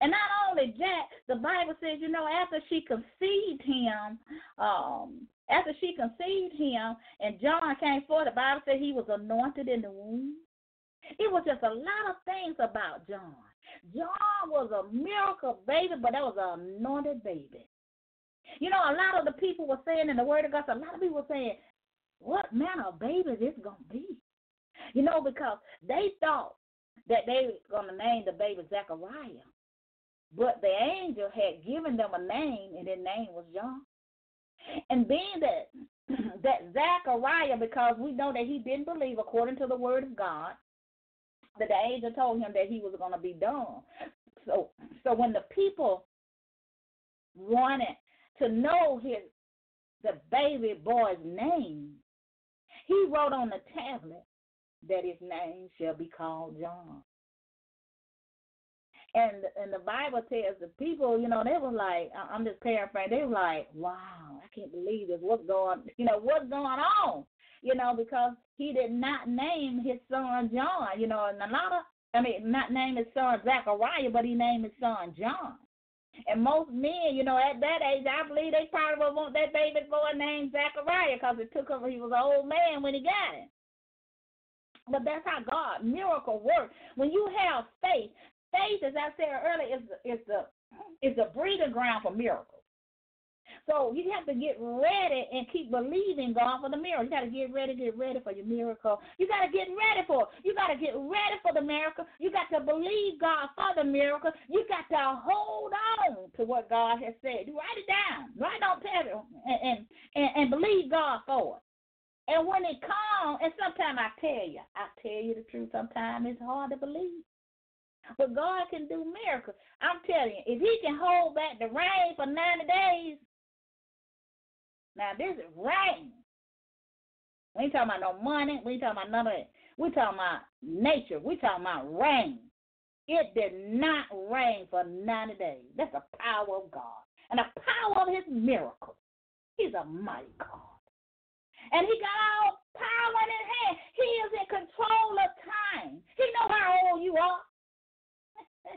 Speaker 2: And not only that, the Bible says, you know, after she conceived him, um, after she conceived him and John came forth, the Bible said he was anointed in the womb. It was just a lot of things about John John was a miracle baby, but that was an anointed baby. You know, a lot of the people were saying in the Word of God, a lot of people were saying, what manner of baby this going to be? You know, because they thought that they were going to name the baby Zechariah. But the angel had given them a name, and his name was John. And being that that Zechariah, because we know that he didn't believe according to the word of God, that the angel told him that he was going to be dumb. So, so when the people wanted to know his the baby boy's name, he wrote on the tablet that his name shall be called John. And and the Bible tells the people, you know, they were like, I'm just paraphrasing. They were like, "Wow, I can't believe this. What's going, you know, what's going on?" You know, because he did not name his son John. You know, and a lot of, I mean, not name his son Zachariah, but he named his son John. And most men, you know, at that age, I believe they probably would want that baby boy named Zachariah because it took him, he was an old man when he got it. But that's how God miracle works. When you have faith, faith, as I said earlier, is is the is the breeding ground for miracles. So you have to get ready and keep believing God for the miracle. You got to get ready, get ready for your miracle. You got to get ready for. You got to get ready for the miracle. You got to believe God for the miracle. You got to hold on to what God has said. Write it down. Write on paper and, and, and believe God for it. And when it comes, and sometimes I tell you, I tell you the truth, sometimes it's hard to believe. But God can do miracles. I'm telling you, if He can hold back the rain for 90 days, now this is rain. We ain't talking about no money. We ain't talking about none of that. We talking about nature. We talking about rain. It did not rain for 90 days. That's the power of God. And the power of his miracle. He's a mighty God. And he got all power in his hand. He is in control of time. He know how old you are.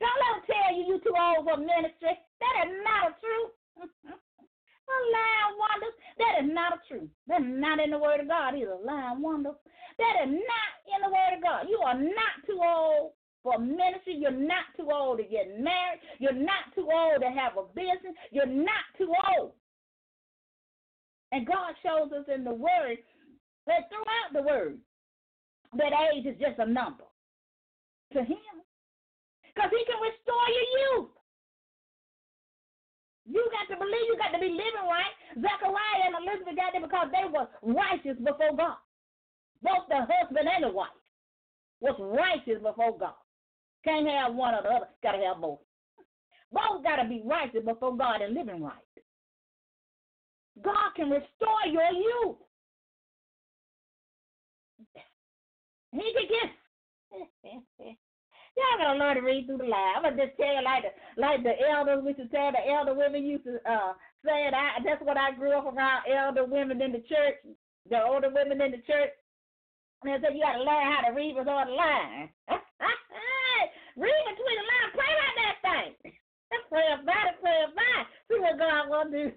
Speaker 2: Don't let him tell you you too old for ministry. That is not a truth. a lying wonders. That is not a truth. That is not in the word of God either. Lying wonders. That is not in the word of God. You are not too old for ministry. You're not too old to get married. You're not too old to have a business. You're not too old. And God shows us in the word that throughout the word that age is just a number to him. Because he can restore your youth. You got to believe you got to be living right. Zechariah and Elizabeth got there because they were righteous before God. Both the husband and the wife was righteous before God. Can't have one or the other. Got to have both. Both got to be righteous before God and living right. God can restore your youth. He can get Y'all gotta learn to read through the line. I'm gonna just tell you like the like the elders we should tell the elder women used to uh say it. I that's what I grew up around elder women in the church, the older women in the church. And they said you gotta learn how to read between the line. read between the line, pray like that thing. pray about it, pray about it. See what God will do.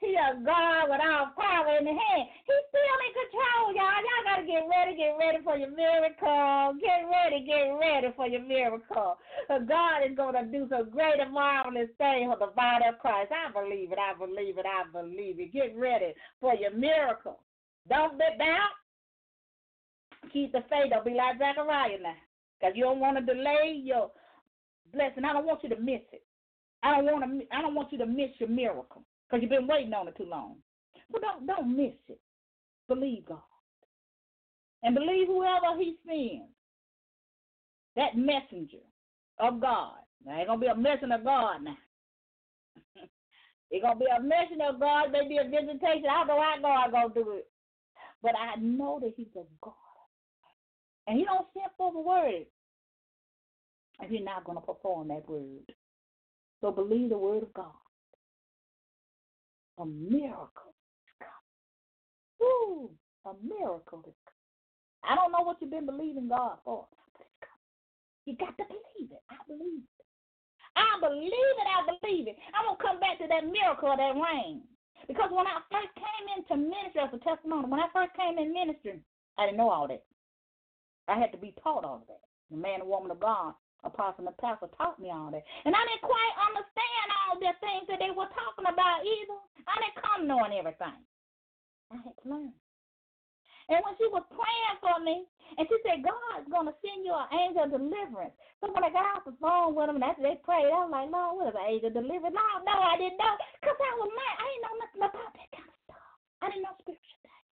Speaker 2: He a God with all power in the hand. He's still in control, y'all. Y'all gotta get ready, get ready for your miracle. Get ready, get ready for your miracle. Uh, God is gonna do some great and marvelous things for the body of Christ. I believe it, I believe it, I believe it. Get ready for your miracle. Don't be down. Keep the faith. Don't be like Zachariah now. Because you don't want to delay your blessing. I don't want you to miss it. I don't want to. I don't want you to miss your miracle because you've been waiting on it too long. So don't don't miss it. Believe God and believe whoever He sends. That messenger of God. Now ain't gonna be a messenger of God now. it's gonna be a messenger of God. Maybe a visitation. I don't know how God gonna do it, but I know that He's a God, and He don't send for the word if He's not gonna perform that word. So believe the word of God. A miracle is coming. Woo! A miracle is coming. I don't know what you've been believing God for, but it's coming. You got to believe it. I believe it. I believe it. I believe it. I'm going to come back to that miracle of that rain. Because when I first came into ministry as a testimony, when I first came in ministry, I didn't know all that. I had to be taught all of that. The man and woman of God, apostle the pastor taught me all that. And I didn't quite understand all the things that they were talking about either. I didn't come knowing everything. I had to learn. And when she was praying for me, and she said, God's going to send you an angel of deliverance. So when I got off the phone with them, and after they prayed, I was like, Lord, what is an angel of deliverance? No, no, I didn't know. Because I was mad. I didn't know nothing about that kind of stuff. I didn't know spiritual things.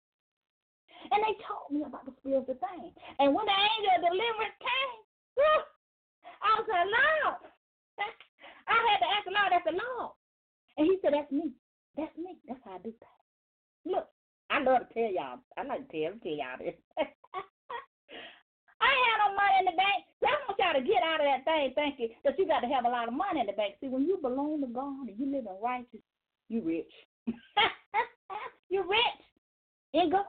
Speaker 2: And they told me about the spiritual thing. And when the angel of deliverance came, whew, I was like, Lord. I had to ask the Lord, that's the Lord. And he said, That's me. That's me. That's how I do that. Look, I love to tell y'all. I like to tell, tell y'all this. I had no money in the bank. I want y'all to get out of that thing thinking that you got to have a lot of money in the bank. See, when you belong to God and you live in righteous, you rich. you rich in God.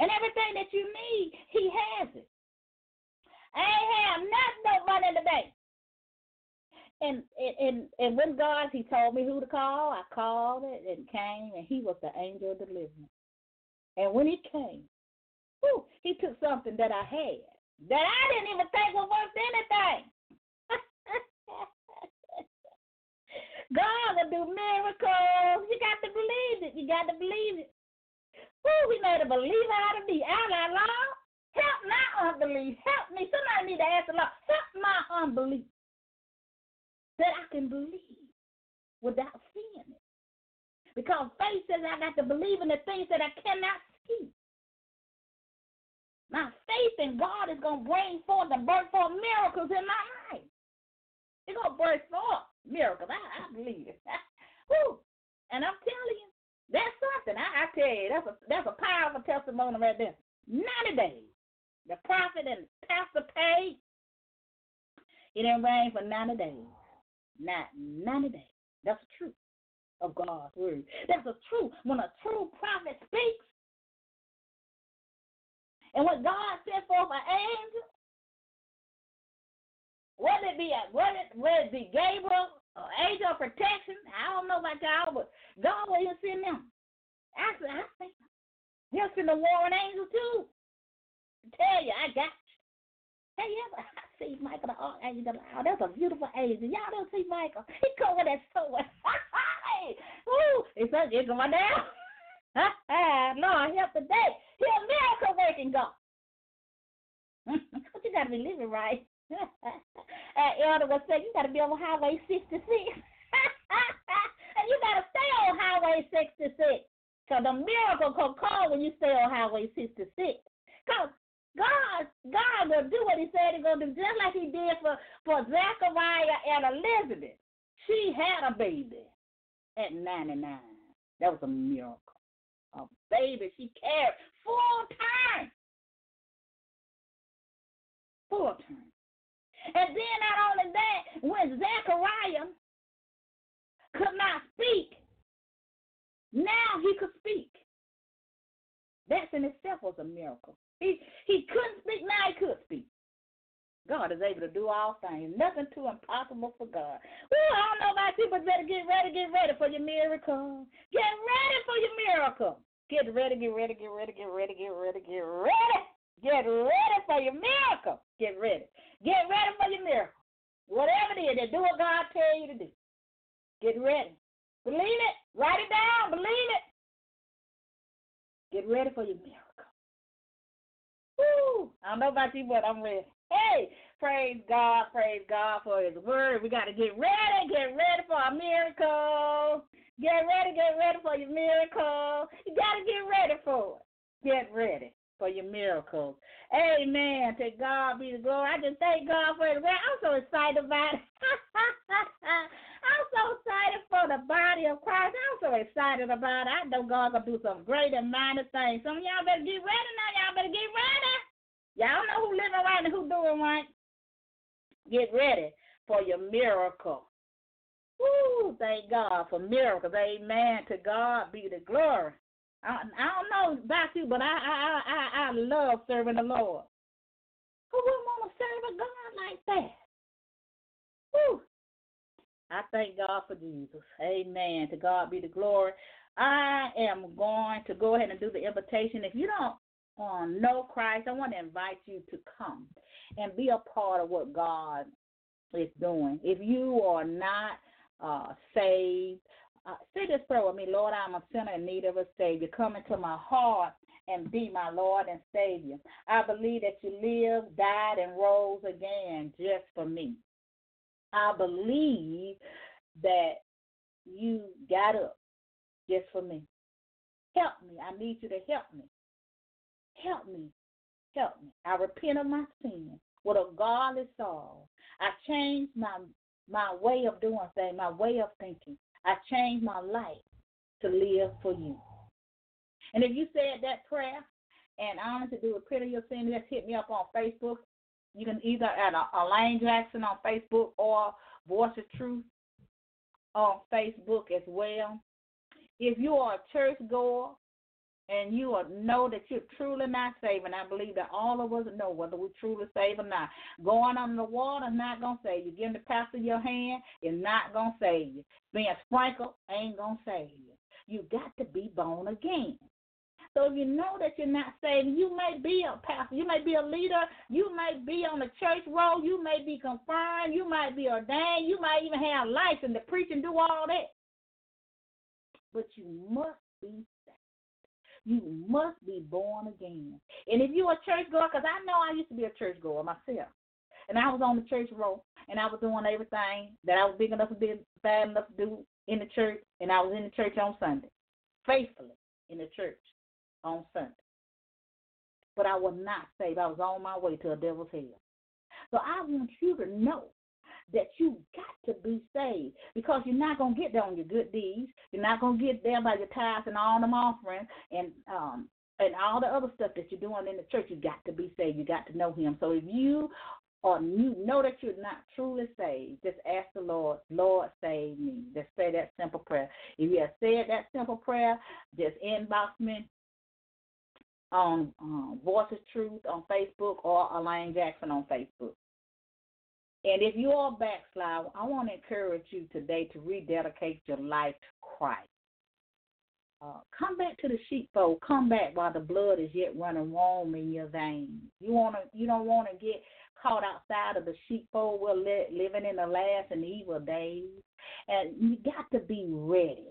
Speaker 2: And everything that you need, He has it. Ain't have nothing but money bank. And and and when God He told me who to call, I called it and came, and He was the angel of deliverance. And when He came, whew, He took something that I had that I didn't even think was worth anything. God will do miracles. You got to believe it. You got to believe it. Woo, he made a believer out of me. Out of Lord, help my unbelief. Help me. Somebody need to ask the Lord, help my unbelief that I can believe without seeing it. Because faith says I got to believe in the things that I cannot see. My faith in God is going to bring forth and birth forth miracles in my life. It's going to birth forth miracles. I, I believe it. Woo. And I'm telling you, that's something. I, I tell you, that's a that's a powerful testimony right there. Ninety days. The prophet and pastor paid. It didn't rain for ninety days. Not 90 days. That's the truth of God's word. That's the truth. When a true prophet speaks, and when God sent forth an angel, whether it be a, whether, whether it be Gabriel or angel of protection, I don't know about y'all, but God will send them. I I think he'll send a warring angel too. Tell you, I got you. Hey, you ever see Michael the Archangel? Oh, that's a beautiful angel. Y'all don't see Michael. He with that sword. Woo! It's, that it's going down. Lord, ah, help today. He a miracle working God. but you got to be living right. Elder was saying, you got to be on Highway 66. and you got to stay on Highway 66. Because the miracle can come when you stay on Highway 66. Because God, God will do what He said He's gonna do, just like He did for for Zachariah and Elizabeth. She had a baby at 99. That was a miracle. A baby she carried full time. Full time. And then not only that, when Zachariah could not speak, now he could speak. That in itself was a miracle. He he couldn't speak, now he could speak. God is able to do all things. Nothing too impossible for God. Well, I don't know about you, but better get ready, get ready for your miracle. Get ready for your miracle. Get ready, get ready, get ready, get ready, get ready, get ready. Get ready for your miracle. Get ready. Get ready for your miracle. Whatever it is, do what God tell you to do. Get ready. Believe it. Write it down. Believe it. Get ready for your miracle. Woo! I don't know about you, but I'm ready. Hey, praise God, praise God for His word. We got to get ready, get ready for a miracle. Get ready, get ready for your miracle. You got to get ready for it. Get ready for your miracles. Amen. To God be the glory. I just thank God for His word. I'm so excited about it. I'm so excited for the body of Christ. I'm so excited about it. I know God gonna do some great and mighty things. Some of y'all better get ready now. Y'all better get ready. Y'all know who living right and who doing right. Get ready for your miracle. Woo! Thank God for miracles. Amen. To God be the glory. I, I don't know about you, but I I I I love serving the Lord. Who wouldn't want to serve a God like that? Woo! I thank God for Jesus. Amen. To God be the glory. I am going to go ahead and do the invitation. If you don't um, know Christ, I want to invite you to come and be a part of what God is doing. If you are not uh, saved, uh, say this prayer with me Lord, I'm a sinner in need of a Savior. Come into my heart and be my Lord and Savior. I believe that you lived, died, and rose again just for me. I believe that you got up just for me. Help me. I need you to help me. Help me. Help me. I repent of my sin with a godly soul. I changed my my way of doing things, my way of thinking. I changed my life to live for you. And if you said that prayer and I to do repent of your sin, just hit me up on Facebook. You can either at Elaine Jackson on Facebook or Voice of Truth on Facebook as well. If you are a church goer and you know that you're truly not saved, and I believe that all of us know whether we're truly saved or not. Going under the water is not going to save you. Giving the pastor your hand is not going to save you. Being sprinkled ain't going to save you. You got to be born again. So you know that you're not saved, you may be a pastor, you may be a leader, you may be on the church roll, you may be confirmed, you might be ordained, you might even have license to preach and do all that. But you must be saved. you must be born again. And if you're a church goer, because I know I used to be a church goer myself, and I was on the church roll, and I was doing everything that I was big enough to be bad enough to do in the church, and I was in the church on Sunday, faithfully in the church on Sunday. But I was not saved. I was on my way to a devil's hell. So I want you to know that you got to be saved because you're not going to get there on your good deeds. You're not going to get there by your tithes and all them offerings and um and all the other stuff that you're doing in the church. You got to be saved. You got to know Him. So if you or you know that you're not truly saved, just ask the Lord, Lord, save me. Just say that simple prayer. If you have said that simple prayer, just inbox me on um, Voice of Truth on Facebook or Elaine Jackson on Facebook. And if you are backslide, I want to encourage you today to rededicate your life to Christ. Uh, come back to the sheepfold. Come back while the blood is yet running warm in your veins. You wanna, you don't want to get caught outside of the sheepfold. We're li- living in the last and evil days, and you got to be ready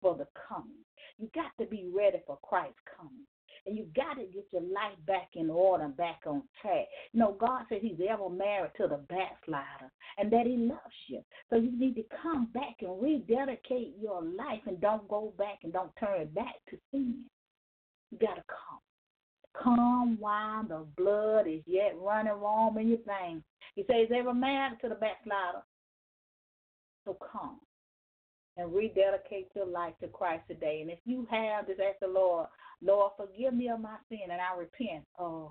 Speaker 2: for the coming. You got to be ready for Christ's coming. And you got to get your life back in order back on track. You know, God said He's ever married to the backslider and that He loves you. So you need to come back and rededicate your life and don't go back and don't turn back to sin. You got to come. Come while the blood is yet running warm in your veins. He says, ever married to the backslider. So come and rededicate your life to Christ today. And if you have, just ask the Lord, Lord, forgive me of my sin, and I repent uh,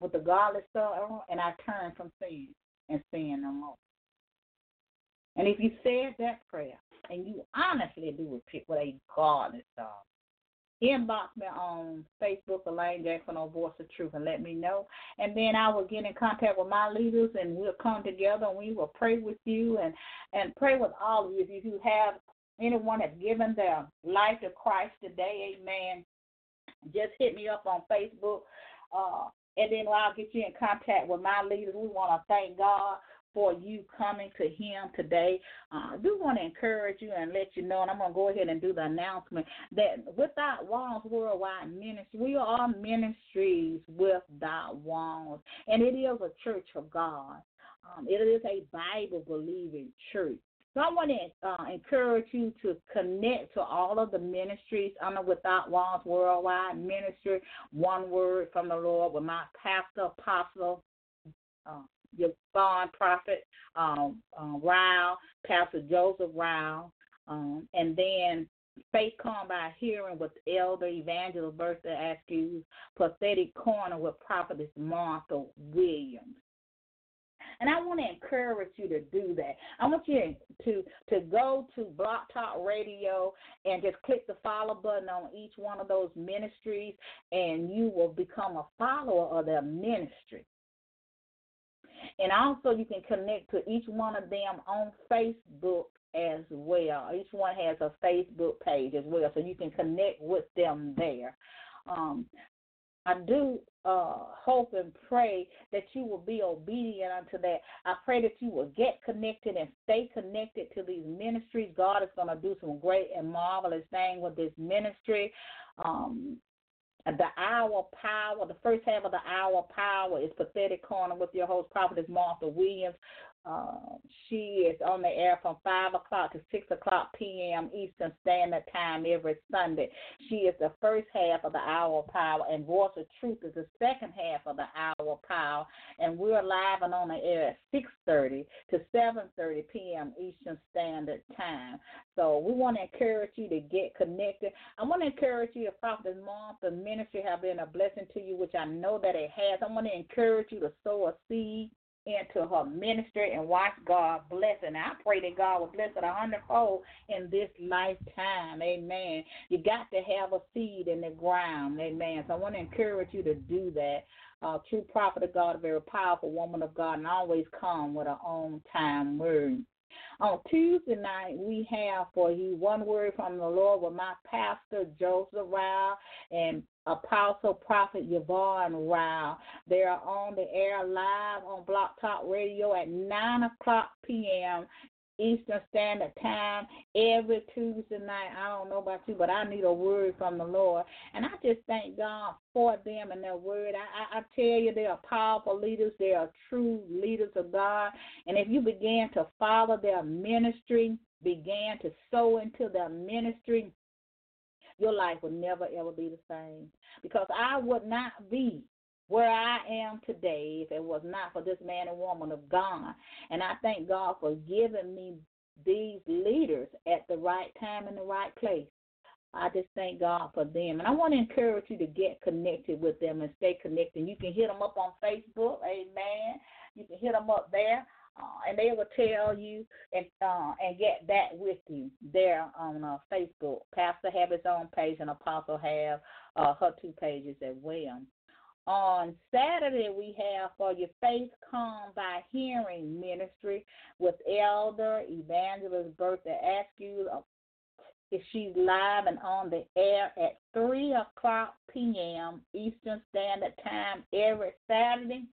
Speaker 2: with the godly sorrow, and I turn from sin and sin no more. And if you said that prayer, and you honestly do repent with a godly sorrow, inbox me on Facebook, Elaine Jackson on Voice of Truth, and let me know. And then I will get in contact with my leaders, and we'll come together and we will pray with you and and pray with all of you. If you have anyone that's given their life to Christ today, Amen just hit me up on Facebook. Uh, and then I'll get you in contact with my leaders. We want to thank God for you coming to Him today. Uh, want to encourage you and let you know, and I'm going to go ahead and do the announcement that Without Walls Worldwide Ministry, we are ministries without walls, and it is a church of God. Um, it is a Bible believing church. So I want to uh, encourage you to connect to all of the ministries under Without Walls Worldwide Ministry, One Word from the Lord with my pastor, apostle, uh, your bond prophet, um, uh, Ryle, Pastor Joseph Ryle, um, and then Faith Come by Hearing with Elder Evangelist Bertha Askew, Prophetic Corner with Prophetess Martha Williams. And I want to encourage you to do that. I want you to to go to Blog Talk Radio and just click the follow button on each one of those ministries, and you will become a follower of their ministry. And also, you can connect to each one of them on Facebook as well. Each one has a Facebook page as well, so you can connect with them there. Um, I do uh, hope and pray that you will be obedient unto that. I pray that you will get connected and stay connected to these ministries. God is going to do some great and marvelous thing with this ministry. Um, the hour power, the first half of the hour power is Prophetic Corner with your host, Prophetess Martha Williams. Uh, she is on the air from 5 o'clock to 6 o'clock p.m. Eastern Standard Time every Sunday. She is the first half of the hour of power, and Voice of Truth is the second half of the hour of power. And we're live and on the air at 6.30 to 7.30 p.m. Eastern Standard Time. So we want to encourage you to get connected. I want to encourage you, if Prophet the Ministry have been a blessing to you, which I know that it has. I want to encourage you to sow a seed into her ministry and watch God bless And I pray that God will bless it a hundredfold in this lifetime. Amen. You got to have a seed in the ground. Amen. So I want to encourage you to do that. Uh, true prophet of God, a very powerful woman of God, and always come with her own time word. On Tuesday night, we have for you one word from the Lord with my pastor, Joseph Rao, and Apostle Prophet Yvonne Rao. They are on the air live on Blog Talk Radio at 9 o'clock p.m. Eastern Standard Time every Tuesday night. I don't know about you, but I need a word from the Lord. And I just thank God for them and their word. I, I, I tell you, they are powerful leaders. They are true leaders of God. And if you begin to follow their ministry, began to sow into their ministry, your life will never ever be the same. Because I would not be where I am today if it was not for this man and woman of God. And I thank God for giving me these leaders at the right time and the right place. I just thank God for them. And I want to encourage you to get connected with them and stay connected. You can hit them up on Facebook, amen. You can hit them up there. Uh, and they will tell you and uh, and get that with you there on uh, Facebook. Pastor have his own page, and Apostle have uh, her two pages as well. On Saturday, we have for your faith come by hearing ministry with Elder Evangelist Bertha Askew. Um, if she's live and on the air at 3 o'clock p.m. Eastern Standard Time every Saturday.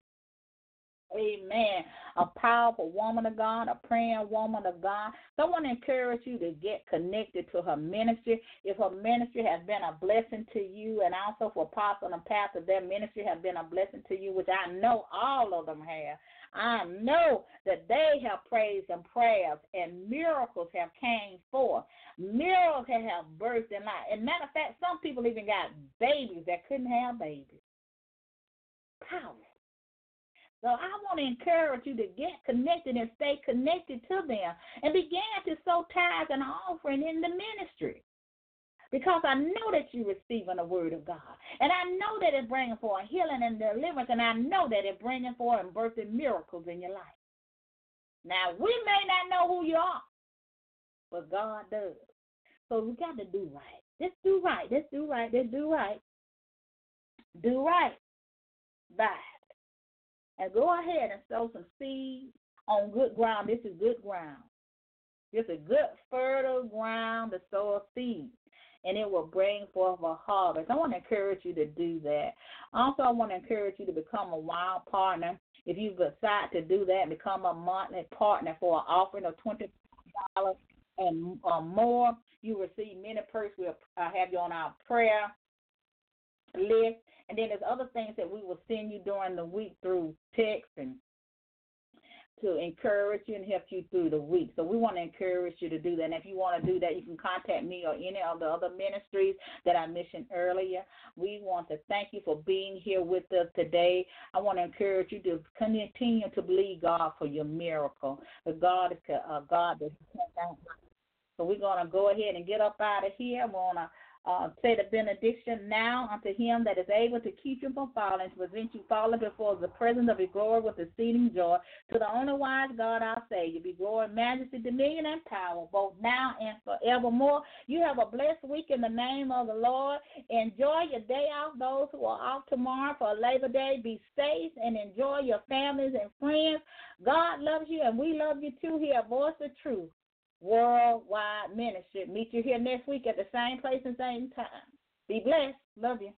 Speaker 2: Amen. A powerful woman of God, a praying woman of God. So I want to encourage you to get connected to her ministry. If her ministry has been a blessing to you, and also for Apostle and Pastor, their ministry has been a blessing to you, which I know all of them have. I know that they have praised and prayers and miracles have came forth. Miracles have birthed in life. And matter of fact, some people even got babies that couldn't have babies. Powerful. So I want to encourage you to get connected and stay connected to them and begin to sow tithes and offering in the ministry. Because I know that you're receiving the word of God. And I know that it's bringing forth healing and deliverance. And I know that it's bringing forth and birthing miracles in your life. Now, we may not know who you are, but God does. So we got to do right. Let's do right. Let's do right. Let's do right. Do right. Bye and go ahead and sow some seeds on good ground. This is good ground. It's a good, fertile ground to sow a seed, and it will bring forth a harvest. I want to encourage you to do that. Also, I want to encourage you to become a wild partner. If you decide to do that, become a monthly partner for an offering of $20 and uh, more. You receive many perks. We'll uh, have you on our prayer list. And then there's other things that we will send you during the week through text and to encourage you and help you through the week. So we want to encourage you to do that. And if you want to do that, you can contact me or any of the other ministries that I mentioned earlier. We want to thank you for being here with us today. I want to encourage you to continue to believe God for your miracle. The God is a God that so we're going to go ahead and get up out of here. We're going to uh, say the benediction now unto him that is able to keep you from falling, to present you falling before the presence of his glory with exceeding joy. To the only wise God our Savior, be glory, majesty, dominion, and power, both now and forevermore. You have a blessed week in the name of the Lord. Enjoy your day off, those who are off tomorrow for Labor Day. Be safe and enjoy your families and friends. God loves you, and we love you too here Voice of Truth. Worldwide Ministry. Meet you here next week at the same place and same time. Be blessed. Love you.